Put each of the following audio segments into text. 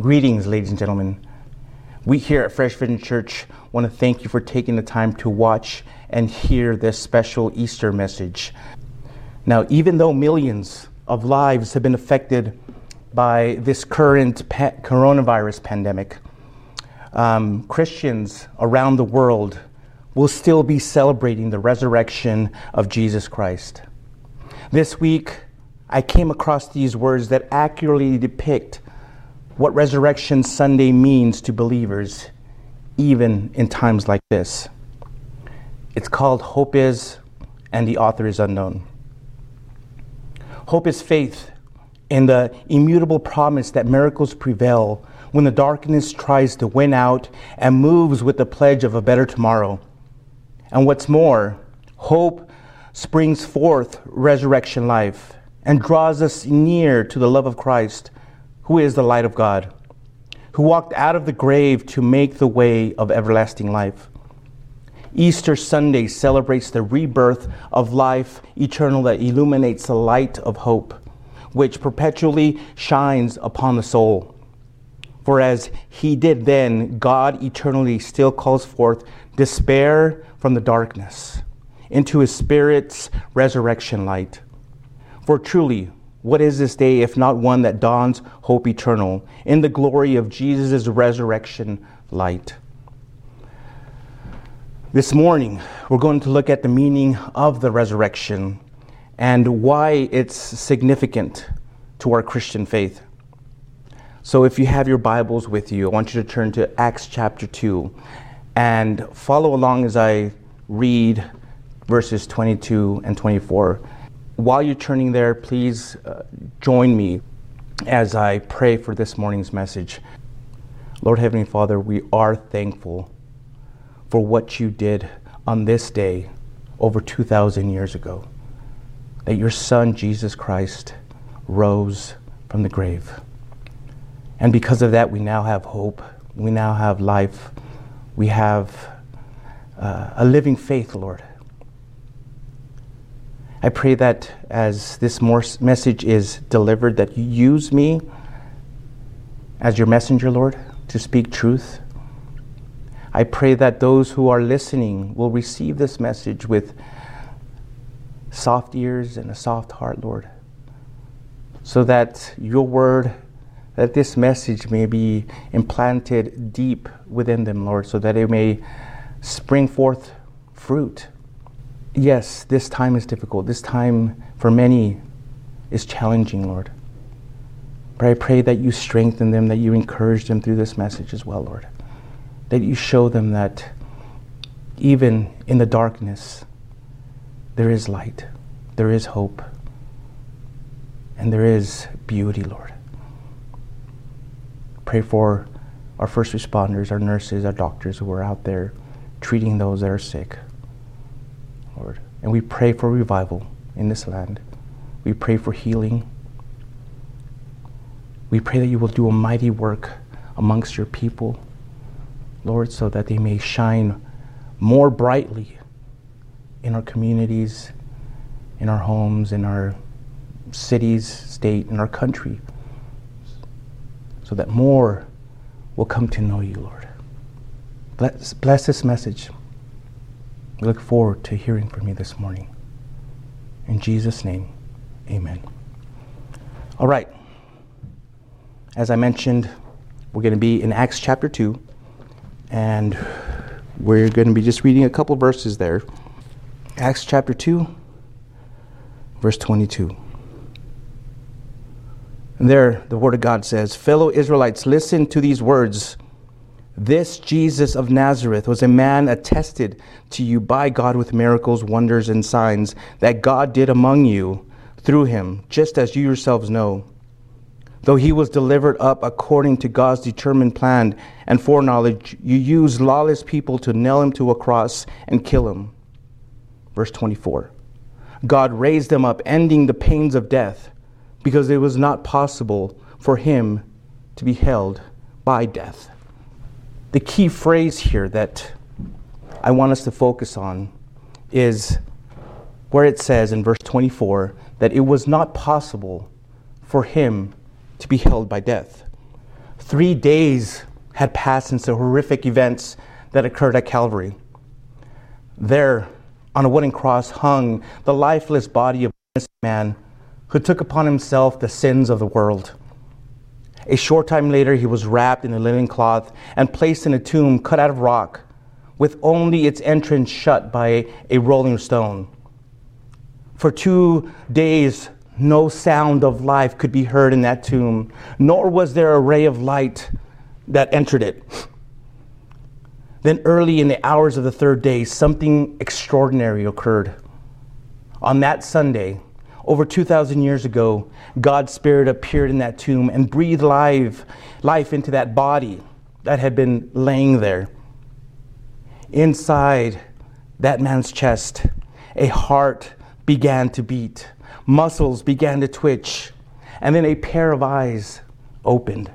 Greetings, ladies and gentlemen. We here at Fresh Vision Church want to thank you for taking the time to watch and hear this special Easter message. Now, even though millions of lives have been affected by this current pa- coronavirus pandemic, um, Christians around the world will still be celebrating the resurrection of Jesus Christ. This week, I came across these words that accurately depict what Resurrection Sunday means to believers, even in times like this. It's called Hope Is, and the author is unknown. Hope is faith in the immutable promise that miracles prevail when the darkness tries to win out and moves with the pledge of a better tomorrow. And what's more, hope springs forth resurrection life and draws us near to the love of Christ who is the light of God, who walked out of the grave to make the way of everlasting life. Easter Sunday celebrates the rebirth of life eternal that illuminates the light of hope, which perpetually shines upon the soul. For as he did then, God eternally still calls forth despair from the darkness into his Spirit's resurrection light. For truly, what is this day if not one that dawns hope eternal in the glory of Jesus' resurrection light? This morning, we're going to look at the meaning of the resurrection and why it's significant to our Christian faith. So, if you have your Bibles with you, I want you to turn to Acts chapter 2 and follow along as I read verses 22 and 24 while you're turning there, please uh, join me as I pray for this morning's message. Lord Heavenly Father, we are thankful for what you did on this day over 2,000 years ago. That your Son, Jesus Christ, rose from the grave. And because of that, we now have hope. We now have life. We have uh, a living faith, Lord. I pray that as this message is delivered, that you use me as your messenger, Lord, to speak truth. I pray that those who are listening will receive this message with soft ears and a soft heart, Lord, so that your word, that this message may be implanted deep within them, Lord, so that it may spring forth fruit yes, this time is difficult. This time for many is challenging, Lord. But I pray that you strengthen them, that you encourage them through this message as well, Lord. That you show them that even in the darkness, there is light, there is hope, and there is beauty, Lord. Pray for our first responders, our nurses, our doctors who are out there treating those that are sick. Lord. And we pray for revival in this land. We pray for healing. We pray that you will do a mighty work amongst your people, Lord, so that they may shine more brightly in our communities, in our homes, in our cities, state, in our country, so that more will come to know you, Lord. Bless, bless this message. We look forward to hearing from you this morning. In Jesus' name, amen. All right. As I mentioned, we're going to be in Acts chapter 2, and we're going to be just reading a couple verses there. Acts chapter 2, verse 22. And there, the Word of God says, Fellow Israelites, listen to these words. This Jesus of Nazareth was a man attested to you by God with miracles, wonders, and signs that God did among you through him, just as you yourselves know. Though he was delivered up according to God's determined plan and foreknowledge, you used lawless people to nail him to a cross and kill him. Verse 24 God raised him up, ending the pains of death, because it was not possible for him to be held by death the key phrase here that I want us to focus on is where it says in verse 24 that it was not possible for him to be held by death. Three days had passed since the horrific events that occurred at Calvary. There, on a wooden cross, hung the lifeless body of a man who took upon himself the sins of the world. A short time later, he was wrapped in a linen cloth and placed in a tomb cut out of rock, with only its entrance shut by a rolling stone. For two days, no sound of life could be heard in that tomb, nor was there a ray of light that entered it. Then, early in the hours of the third day, something extraordinary occurred. On that Sunday, over 2,000 years ago, God's Spirit appeared in that tomb and breathed life, life into that body that had been laying there. Inside that man's chest, a heart began to beat, muscles began to twitch, and then a pair of eyes opened.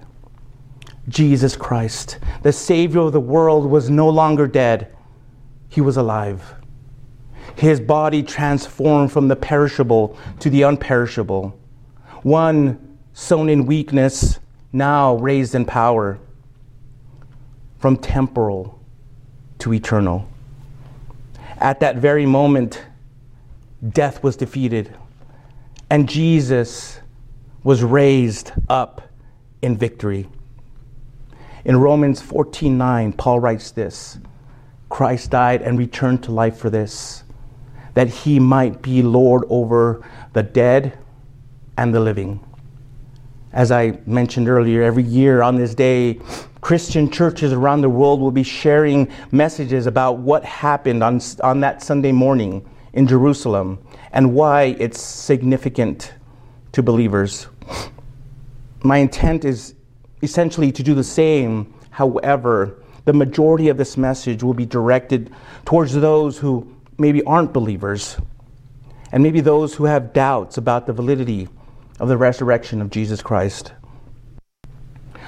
Jesus Christ, the Savior of the world, was no longer dead, he was alive. His body transformed from the perishable to the unperishable. One sown in weakness, now raised in power. From temporal to eternal. At that very moment, death was defeated, and Jesus was raised up in victory. In Romans 14:9, Paul writes this: Christ died and returned to life for this, that he might be Lord over the dead and the living. As I mentioned earlier, every year on this day, Christian churches around the world will be sharing messages about what happened on, on that Sunday morning in Jerusalem and why it's significant to believers. My intent is essentially to do the same. However, the majority of this message will be directed towards those who maybe aren't believers and maybe those who have doubts about the validity of the resurrection of Jesus Christ.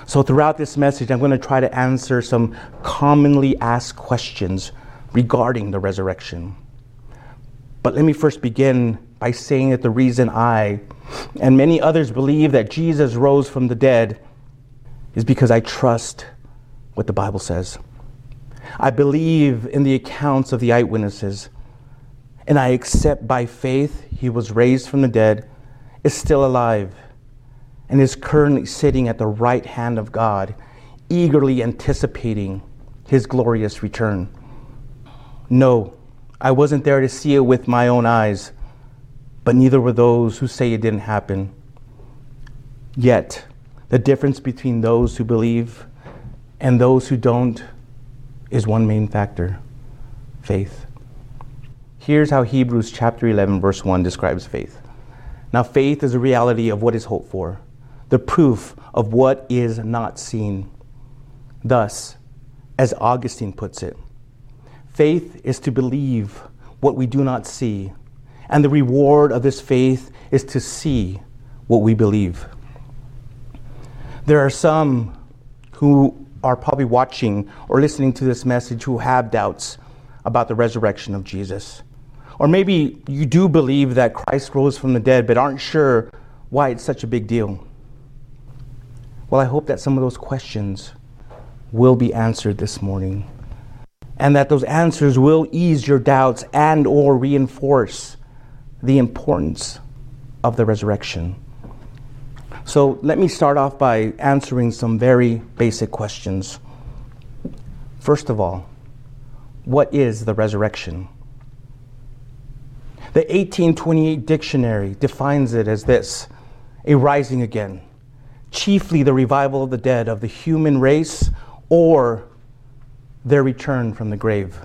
So, throughout this message, I'm going to try to answer some commonly asked questions regarding the resurrection. But let me first begin by saying that the reason I and many others believe that Jesus rose from the dead is because I trust what the Bible says. I believe in the accounts of the eyewitnesses, and I accept by faith he was raised from the dead, is still alive, and is currently sitting at the right hand of God, eagerly anticipating his glorious return. No, I wasn't there to see it with my own eyes, but neither were those who say it didn't happen. Yet, the difference between those who believe and those who don't is one main factor faith. Here's how Hebrews chapter 11, verse 1 describes faith. Now, faith is a reality of what is hoped for, the proof of what is not seen. Thus, as Augustine puts it, faith is to believe what we do not see, and the reward of this faith is to see what we believe. There are some who are probably watching or listening to this message who have doubts about the resurrection of Jesus. Or maybe you do believe that Christ rose from the dead, but aren't sure why it's such a big deal. Well, I hope that some of those questions will be answered this morning and that those answers will ease your doubts and or reinforce the importance of the resurrection. So let me start off by answering some very basic questions. First of all, what is the resurrection? The 1828 dictionary defines it as this a rising again, chiefly the revival of the dead of the human race or their return from the grave.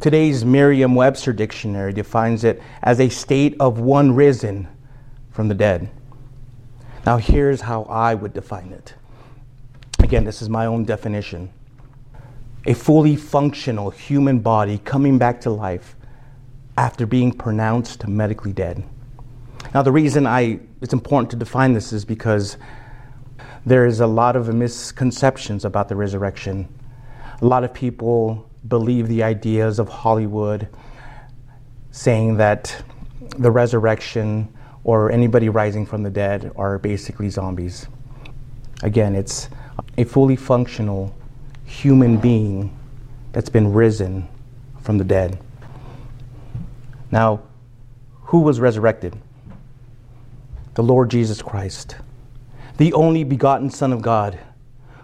Today's Merriam Webster dictionary defines it as a state of one risen from the dead. Now, here's how I would define it. Again, this is my own definition a fully functional human body coming back to life after being pronounced medically dead. Now, the reason I, it's important to define this is because there is a lot of misconceptions about the resurrection. A lot of people believe the ideas of Hollywood saying that the resurrection or anybody rising from the dead are basically zombies. Again, it's a fully functional human being that's been risen from the dead. Now, who was resurrected? The Lord Jesus Christ, the only begotten Son of God,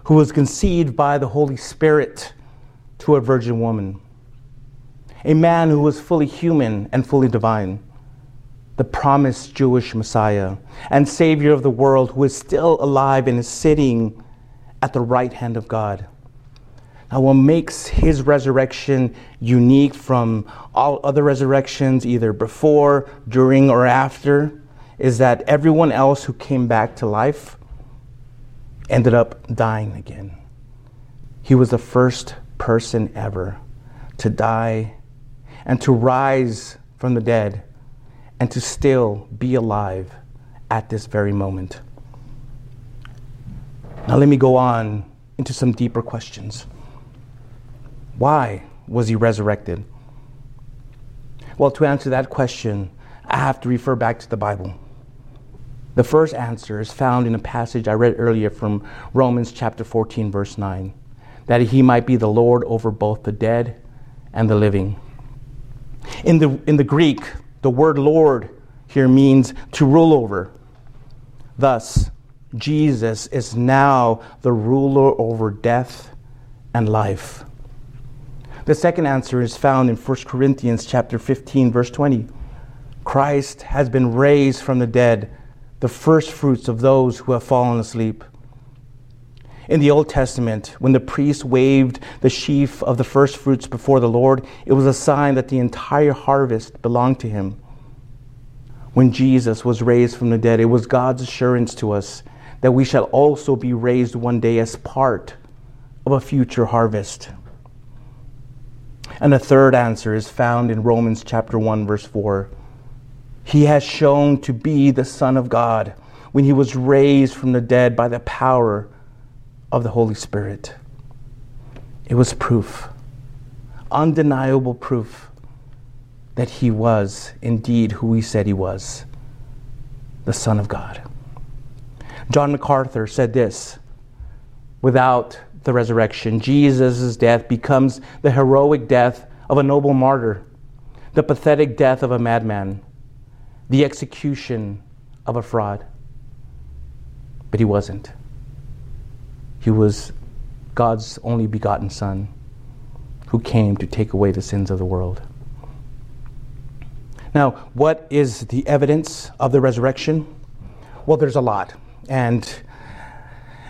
who was conceived by the Holy Spirit to a virgin woman, a man who was fully human and fully divine, the promised Jewish Messiah and Savior of the world who is still alive and is sitting at the right hand of God. Now, what makes his resurrection unique from all other resurrections, either before, during, or after, is that everyone else who came back to life ended up dying again. He was the first person ever to die and to rise from the dead and to still be alive at this very moment. Now, let me go on into some deeper questions. Why was he resurrected? Well, to answer that question, I have to refer back to the Bible. The first answer is found in a passage I read earlier from Romans chapter 14, verse 9 that he might be the Lord over both the dead and the living. In the, in the Greek, the word Lord here means to rule over. Thus, Jesus is now the ruler over death and life. The second answer is found in 1 Corinthians chapter 15 verse 20. Christ has been raised from the dead, the first fruits of those who have fallen asleep. In the Old Testament, when the priest waved the sheaf of the first fruits before the Lord, it was a sign that the entire harvest belonged to him. When Jesus was raised from the dead, it was God's assurance to us that we shall also be raised one day as part of a future harvest. And a third answer is found in Romans chapter 1 verse 4. He has shown to be the son of God when he was raised from the dead by the power of the Holy Spirit. It was proof, undeniable proof that he was indeed who he said he was, the son of God. John MacArthur said this, without the resurrection. Jesus' death becomes the heroic death of a noble martyr, the pathetic death of a madman, the execution of a fraud. But he wasn't. He was God's only begotten Son who came to take away the sins of the world. Now, what is the evidence of the resurrection? Well, there's a lot. And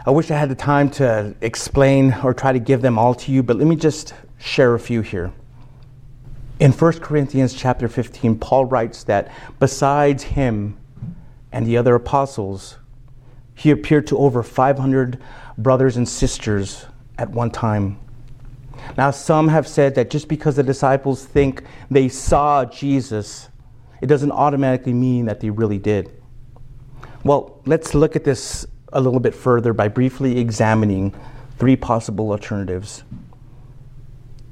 I wish I had the time to explain or try to give them all to you, but let me just share a few here. In 1 Corinthians chapter 15, Paul writes that besides him and the other apostles, he appeared to over 500 brothers and sisters at one time. Now, some have said that just because the disciples think they saw Jesus, it doesn't automatically mean that they really did. Well, let's look at this a little bit further by briefly examining three possible alternatives.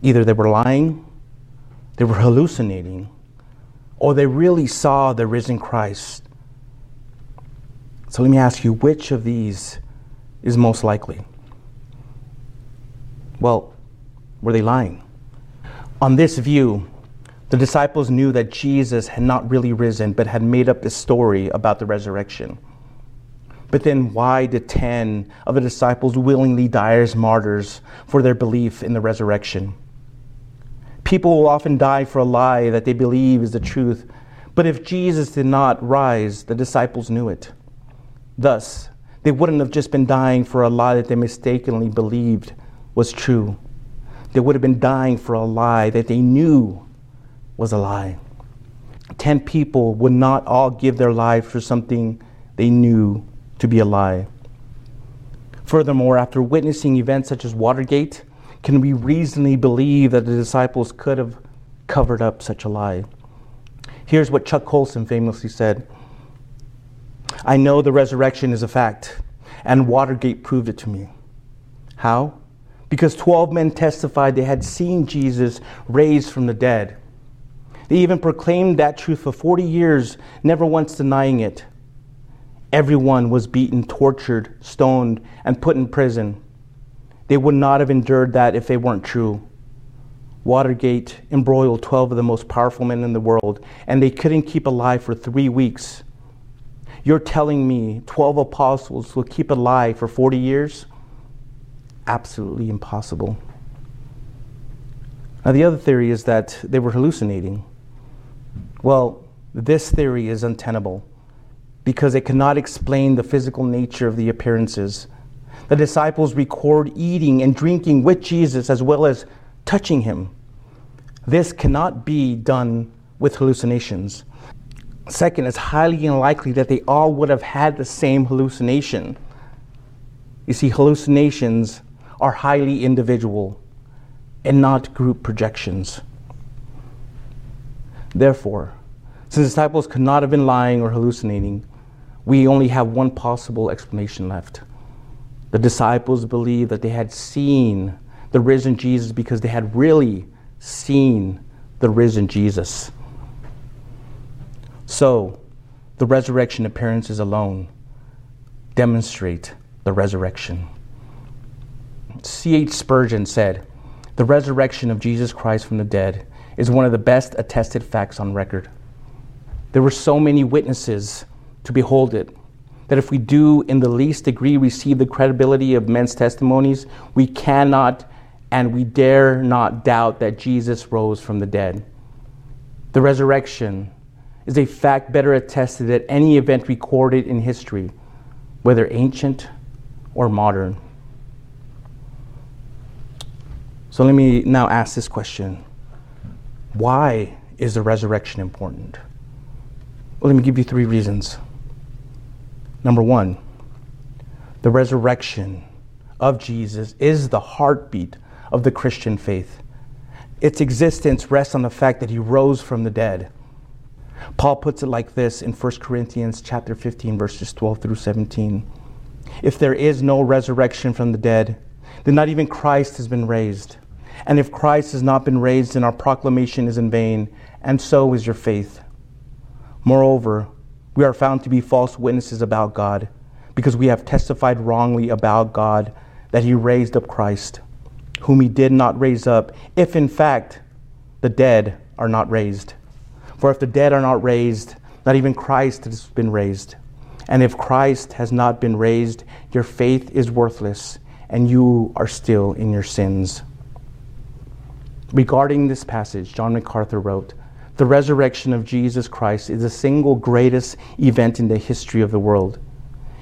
Either they were lying, they were hallucinating, or they really saw the risen Christ. So let me ask you which of these is most likely? Well, were they lying? On this view, the disciples knew that Jesus had not really risen, but had made up this story about the resurrection. But then, why did 10 of the disciples willingly die as martyrs for their belief in the resurrection? People will often die for a lie that they believe is the truth, but if Jesus did not rise, the disciples knew it. Thus, they wouldn't have just been dying for a lie that they mistakenly believed was true. They would have been dying for a lie that they knew was a lie. Ten people would not all give their lives for something they knew to be a lie. Furthermore, after witnessing events such as Watergate, can we reasonably believe that the disciples could have covered up such a lie? Here's what Chuck Colson famously said I know the resurrection is a fact, and Watergate proved it to me. How? Because 12 men testified they had seen Jesus raised from the dead. They even proclaimed that truth for 40 years, never once denying it. Everyone was beaten, tortured, stoned, and put in prison. They would not have endured that if they weren't true. Watergate embroiled 12 of the most powerful men in the world, and they couldn't keep alive for three weeks. You're telling me 12 apostles will keep alive for 40 years? Absolutely impossible. Now, the other theory is that they were hallucinating. Well, this theory is untenable because it cannot explain the physical nature of the appearances. The disciples record eating and drinking with Jesus as well as touching him. This cannot be done with hallucinations. Second, it's highly unlikely that they all would have had the same hallucination. You see, hallucinations are highly individual and not group projections. Therefore, since the disciples could not have been lying or hallucinating, we only have one possible explanation left. The disciples believed that they had seen the risen Jesus because they had really seen the risen Jesus. So, the resurrection appearances alone demonstrate the resurrection. C.H. Spurgeon said, The resurrection of Jesus Christ from the dead is one of the best attested facts on record. There were so many witnesses to behold it that if we do in the least degree receive the credibility of men's testimonies, we cannot and we dare not doubt that Jesus rose from the dead. The resurrection is a fact better attested than any event recorded in history, whether ancient or modern. So let me now ask this question Why is the resurrection important? Well, let me give you three reasons. Number one, the resurrection of Jesus is the heartbeat of the Christian faith. Its existence rests on the fact that he rose from the dead. Paul puts it like this in 1 Corinthians chapter 15 verses 12 through 17. If there is no resurrection from the dead, then not even Christ has been raised. And if Christ has not been raised, then our proclamation is in vain, and so is your faith. Moreover, we are found to be false witnesses about God, because we have testified wrongly about God that he raised up Christ, whom he did not raise up, if in fact the dead are not raised. For if the dead are not raised, not even Christ has been raised. And if Christ has not been raised, your faith is worthless, and you are still in your sins. Regarding this passage, John MacArthur wrote, the resurrection of Jesus Christ is the single greatest event in the history of the world.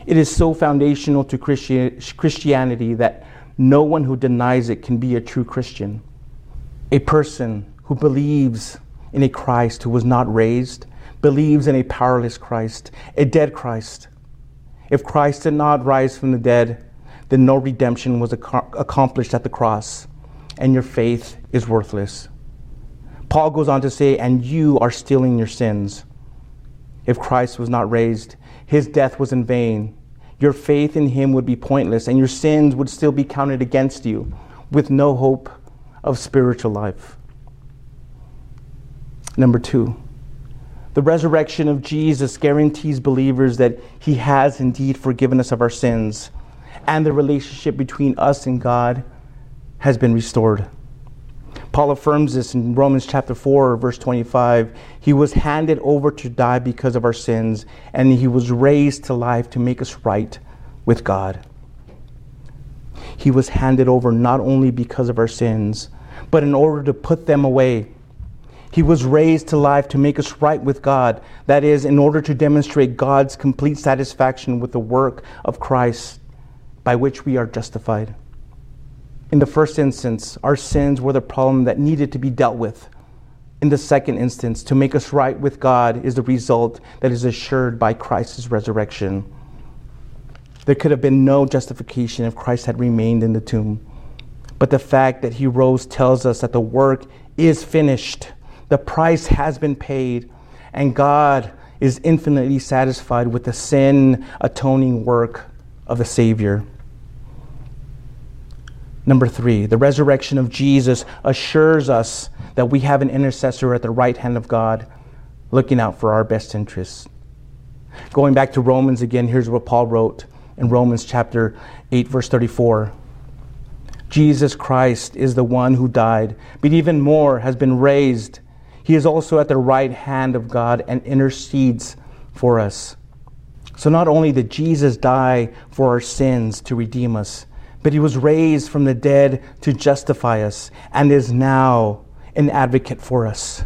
It is so foundational to Christianity that no one who denies it can be a true Christian. A person who believes in a Christ who was not raised believes in a powerless Christ, a dead Christ. If Christ did not rise from the dead, then no redemption was ac- accomplished at the cross, and your faith is worthless. Paul goes on to say, and you are still in your sins. If Christ was not raised, his death was in vain. Your faith in him would be pointless, and your sins would still be counted against you with no hope of spiritual life. Number two, the resurrection of Jesus guarantees believers that he has indeed forgiven us of our sins, and the relationship between us and God has been restored. Paul affirms this in Romans chapter 4, verse 25. He was handed over to die because of our sins, and he was raised to life to make us right with God. He was handed over not only because of our sins, but in order to put them away. He was raised to life to make us right with God. That is, in order to demonstrate God's complete satisfaction with the work of Christ by which we are justified. In the first instance, our sins were the problem that needed to be dealt with. In the second instance, to make us right with God is the result that is assured by Christ's resurrection. There could have been no justification if Christ had remained in the tomb. But the fact that he rose tells us that the work is finished, the price has been paid, and God is infinitely satisfied with the sin atoning work of the Savior. Number three, the resurrection of Jesus assures us that we have an intercessor at the right hand of God looking out for our best interests. Going back to Romans again, here's what Paul wrote in Romans chapter 8, verse 34. Jesus Christ is the one who died, but even more has been raised. He is also at the right hand of God and intercedes for us. So not only did Jesus die for our sins to redeem us, but he was raised from the dead to justify us and is now an advocate for us.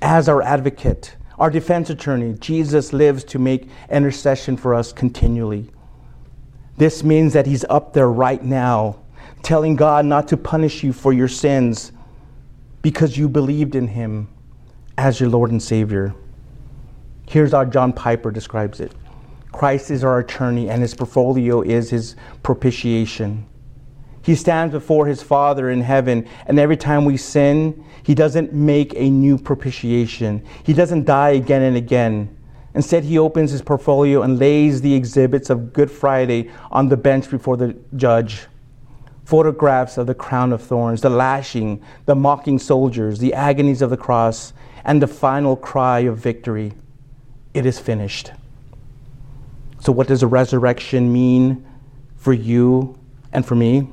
As our advocate, our defense attorney, Jesus lives to make intercession for us continually. This means that he's up there right now, telling God not to punish you for your sins because you believed in him as your Lord and Savior. Here's how John Piper describes it Christ is our attorney, and his portfolio is his propitiation. He stands before his Father in heaven, and every time we sin, he doesn't make a new propitiation. He doesn't die again and again. Instead, he opens his portfolio and lays the exhibits of Good Friday on the bench before the judge. Photographs of the crown of thorns, the lashing, the mocking soldiers, the agonies of the cross, and the final cry of victory. It is finished. So, what does a resurrection mean for you and for me?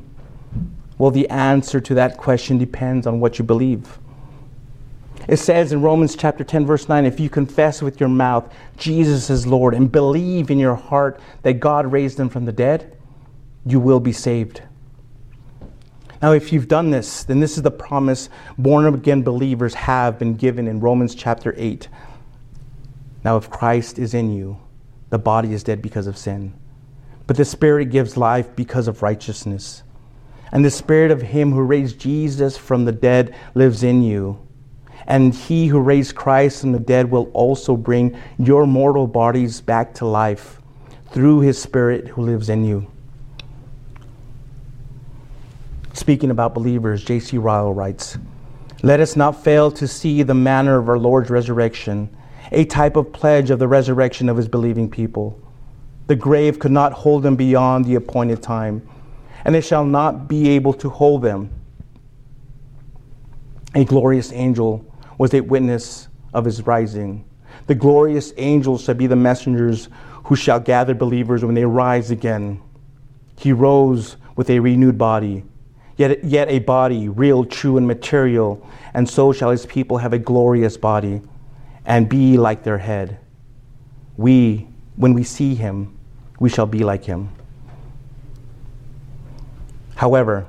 Well, the answer to that question depends on what you believe. It says in Romans chapter 10, verse 9 if you confess with your mouth Jesus is Lord and believe in your heart that God raised him from the dead, you will be saved. Now, if you've done this, then this is the promise born again believers have been given in Romans chapter 8. Now, if Christ is in you, the body is dead because of sin, but the Spirit gives life because of righteousness. And the Spirit of Him who raised Jesus from the dead lives in you. And He who raised Christ from the dead will also bring your mortal bodies back to life through His Spirit who lives in you. Speaking about believers, J.C. Ryle writes Let us not fail to see the manner of our Lord's resurrection, a type of pledge of the resurrection of His believing people. The grave could not hold them beyond the appointed time and they shall not be able to hold them. A glorious angel was a witness of his rising. The glorious angels shall be the messengers who shall gather believers when they rise again. He rose with a renewed body, yet, yet a body real, true, and material, and so shall his people have a glorious body and be like their head. We, when we see him, we shall be like him. However,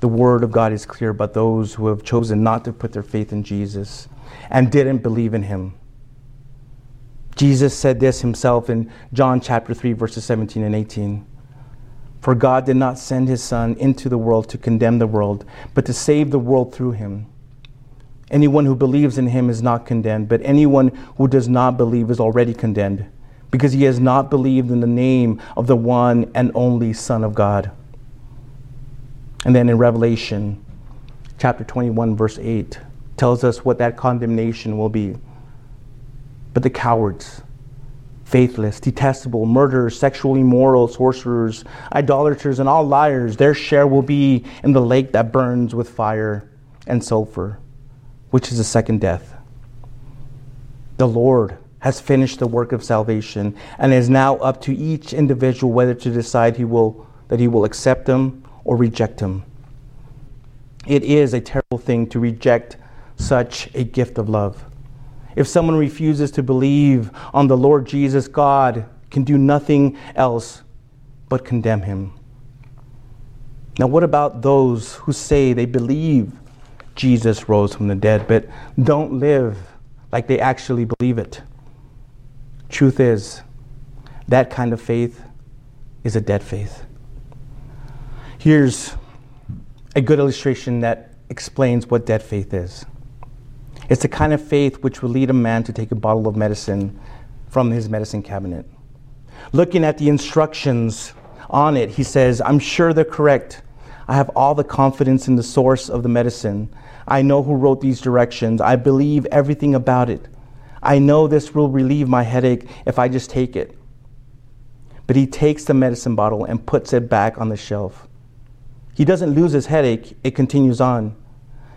the word of God is clear about those who have chosen not to put their faith in Jesus and didn't believe in him. Jesus said this himself in John chapter 3 verses 17 and 18. For God did not send his son into the world to condemn the world, but to save the world through him. Anyone who believes in him is not condemned, but anyone who does not believe is already condemned, because he has not believed in the name of the one and only Son of God. And then in Revelation chapter 21, verse 8, tells us what that condemnation will be. But the cowards, faithless, detestable, murderers, sexually immoral, sorcerers, idolaters, and all liars, their share will be in the lake that burns with fire and sulfur, which is the second death. The Lord has finished the work of salvation and is now up to each individual whether to decide he will, that he will accept them or reject Him. It is a terrible thing to reject such a gift of love. If someone refuses to believe on the Lord Jesus, God can do nothing else but condemn him. Now, what about those who say they believe Jesus rose from the dead, but don't live like they actually believe it? Truth is, that kind of faith is a dead faith. Here's a good illustration that explains what dead faith is. It's the kind of faith which will lead a man to take a bottle of medicine from his medicine cabinet. Looking at the instructions on it, he says, I'm sure they're correct. I have all the confidence in the source of the medicine. I know who wrote these directions. I believe everything about it. I know this will relieve my headache if I just take it. But he takes the medicine bottle and puts it back on the shelf. He doesn't lose his headache, it continues on.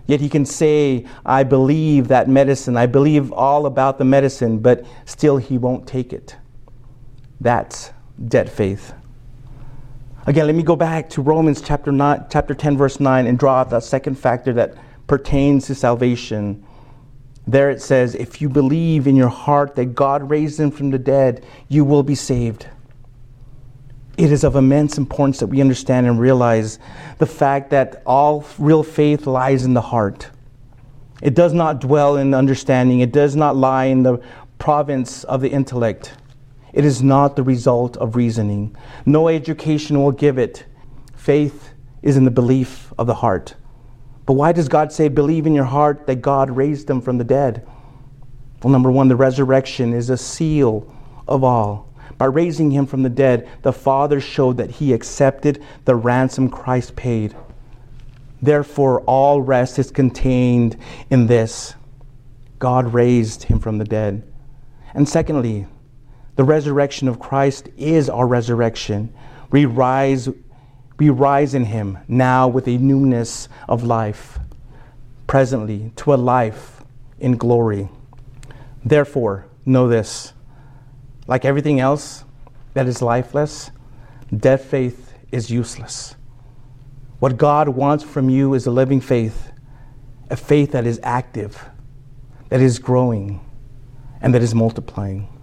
Yet he can say, I believe that medicine, I believe all about the medicine, but still he won't take it. That's dead faith. Again, let me go back to Romans chapter, nine, chapter 10, verse 9, and draw out that second factor that pertains to salvation. There it says, If you believe in your heart that God raised him from the dead, you will be saved. It is of immense importance that we understand and realize the fact that all real faith lies in the heart. It does not dwell in understanding, it does not lie in the province of the intellect. It is not the result of reasoning. No education will give it. Faith is in the belief of the heart. But why does God say, believe in your heart that God raised them from the dead? Well, number one, the resurrection is a seal of all. By raising him from the dead, the Father showed that he accepted the ransom Christ paid. Therefore, all rest is contained in this God raised him from the dead. And secondly, the resurrection of Christ is our resurrection. We rise, we rise in him now with a newness of life, presently to a life in glory. Therefore, know this like everything else that is lifeless, dead faith is useless. What God wants from you is a living faith, a faith that is active, that is growing, and that is multiplying.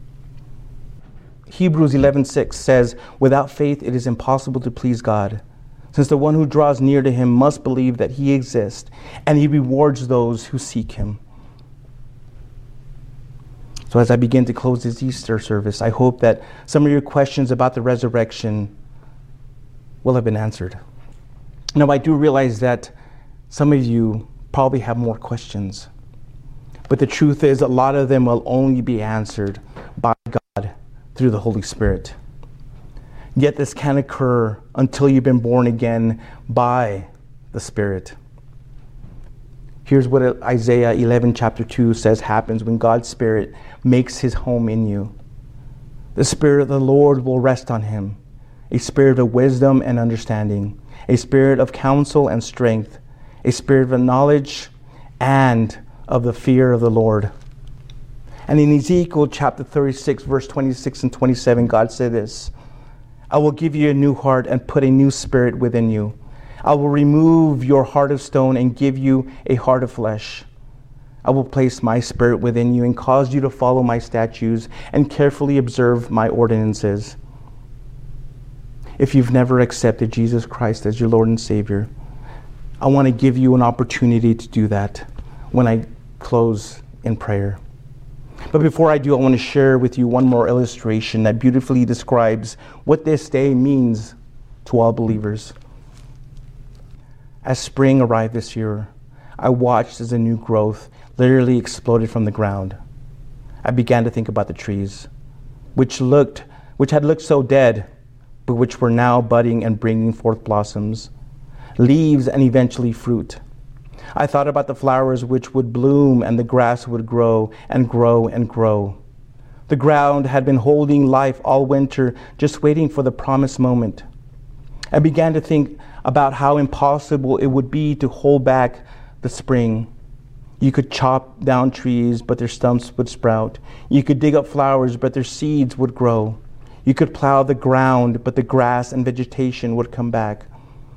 Hebrews 11:6 says, "Without faith it is impossible to please God, since the one who draws near to him must believe that he exists, and he rewards those who seek him." So, as I begin to close this Easter service, I hope that some of your questions about the resurrection will have been answered. Now, I do realize that some of you probably have more questions, but the truth is, a lot of them will only be answered by God through the Holy Spirit. Yet, this can occur until you've been born again by the Spirit. Here's what Isaiah 11, chapter 2 says happens when God's Spirit makes his home in you. The Spirit of the Lord will rest on him a spirit of wisdom and understanding, a spirit of counsel and strength, a spirit of knowledge and of the fear of the Lord. And in Ezekiel chapter 36, verse 26 and 27, God said this I will give you a new heart and put a new spirit within you. I will remove your heart of stone and give you a heart of flesh. I will place my spirit within you and cause you to follow my statutes and carefully observe my ordinances. If you've never accepted Jesus Christ as your Lord and Savior, I want to give you an opportunity to do that when I close in prayer. But before I do, I want to share with you one more illustration that beautifully describes what this day means to all believers. As spring arrived this year, I watched as a new growth literally exploded from the ground. I began to think about the trees, which looked, which had looked so dead, but which were now budding and bringing forth blossoms, leaves, and eventually fruit. I thought about the flowers which would bloom and the grass would grow and grow and grow. The ground had been holding life all winter, just waiting for the promised moment. I began to think about how impossible it would be to hold back the spring. You could chop down trees, but their stumps would sprout. You could dig up flowers, but their seeds would grow. You could plow the ground, but the grass and vegetation would come back.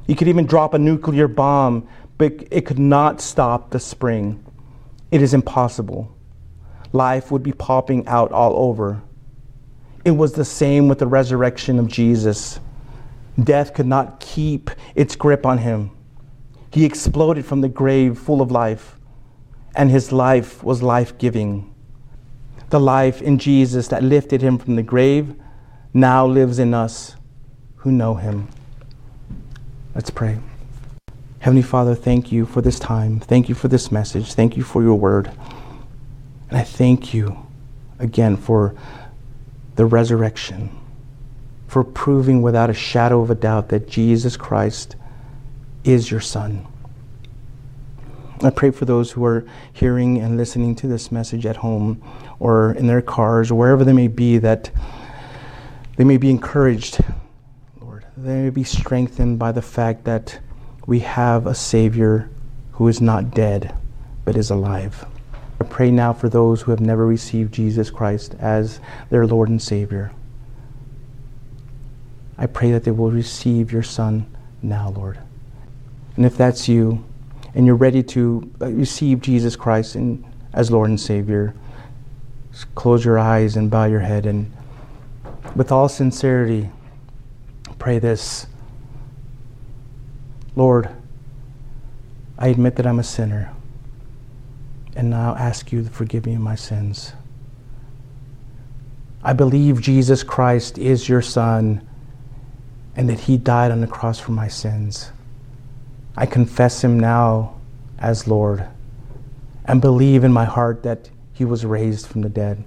You could even drop a nuclear bomb, but it could not stop the spring. It is impossible. Life would be popping out all over. It was the same with the resurrection of Jesus. Death could not keep its grip on him. He exploded from the grave full of life, and his life was life giving. The life in Jesus that lifted him from the grave now lives in us who know him. Let's pray. Heavenly Father, thank you for this time. Thank you for this message. Thank you for your word. And I thank you again for the resurrection for proving without a shadow of a doubt that Jesus Christ is your Son. I pray for those who are hearing and listening to this message at home or in their cars or wherever they may be that they may be encouraged, Lord. They may be strengthened by the fact that we have a Savior who is not dead, but is alive. I pray now for those who have never received Jesus Christ as their Lord and Savior. I pray that they will receive your Son now, Lord. And if that's you, and you're ready to uh, receive Jesus Christ in, as Lord and Savior, close your eyes and bow your head and with all sincerity pray this Lord, I admit that I'm a sinner and now ask you to forgive me my sins. I believe Jesus Christ is your Son and that He died on the cross for my sins. I confess Him now as Lord and believe in my heart that He was raised from the dead.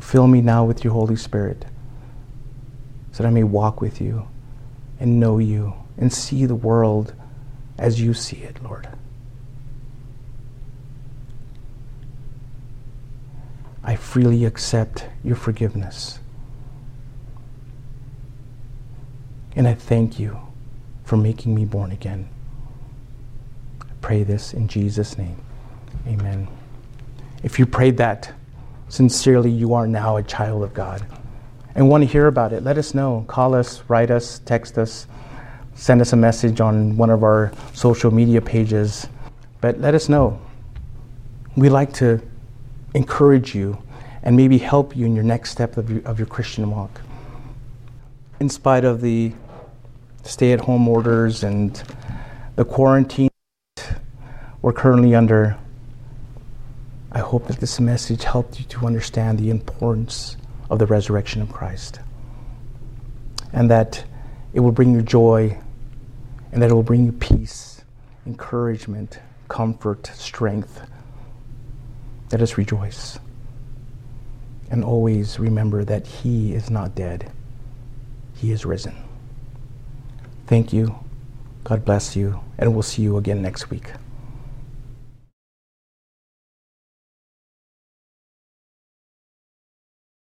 Fill me now with your Holy Spirit so that I may walk with you and know you and see the world as you see it, Lord. I freely accept your forgiveness. And I thank you for making me born again. I pray this in Jesus' name. Amen. If you prayed that sincerely, you are now a child of God and want to hear about it. Let us know. Call us, write us, text us, send us a message on one of our social media pages. But let us know. We like to encourage you and maybe help you in your next step of your, of your Christian walk. In spite of the stay at home orders and the quarantine we're currently under, I hope that this message helped you to understand the importance of the resurrection of Christ. And that it will bring you joy, and that it will bring you peace, encouragement, comfort, strength. Let us rejoice. And always remember that He is not dead, He is risen. Thank you. God bless you, and we'll see you again next week.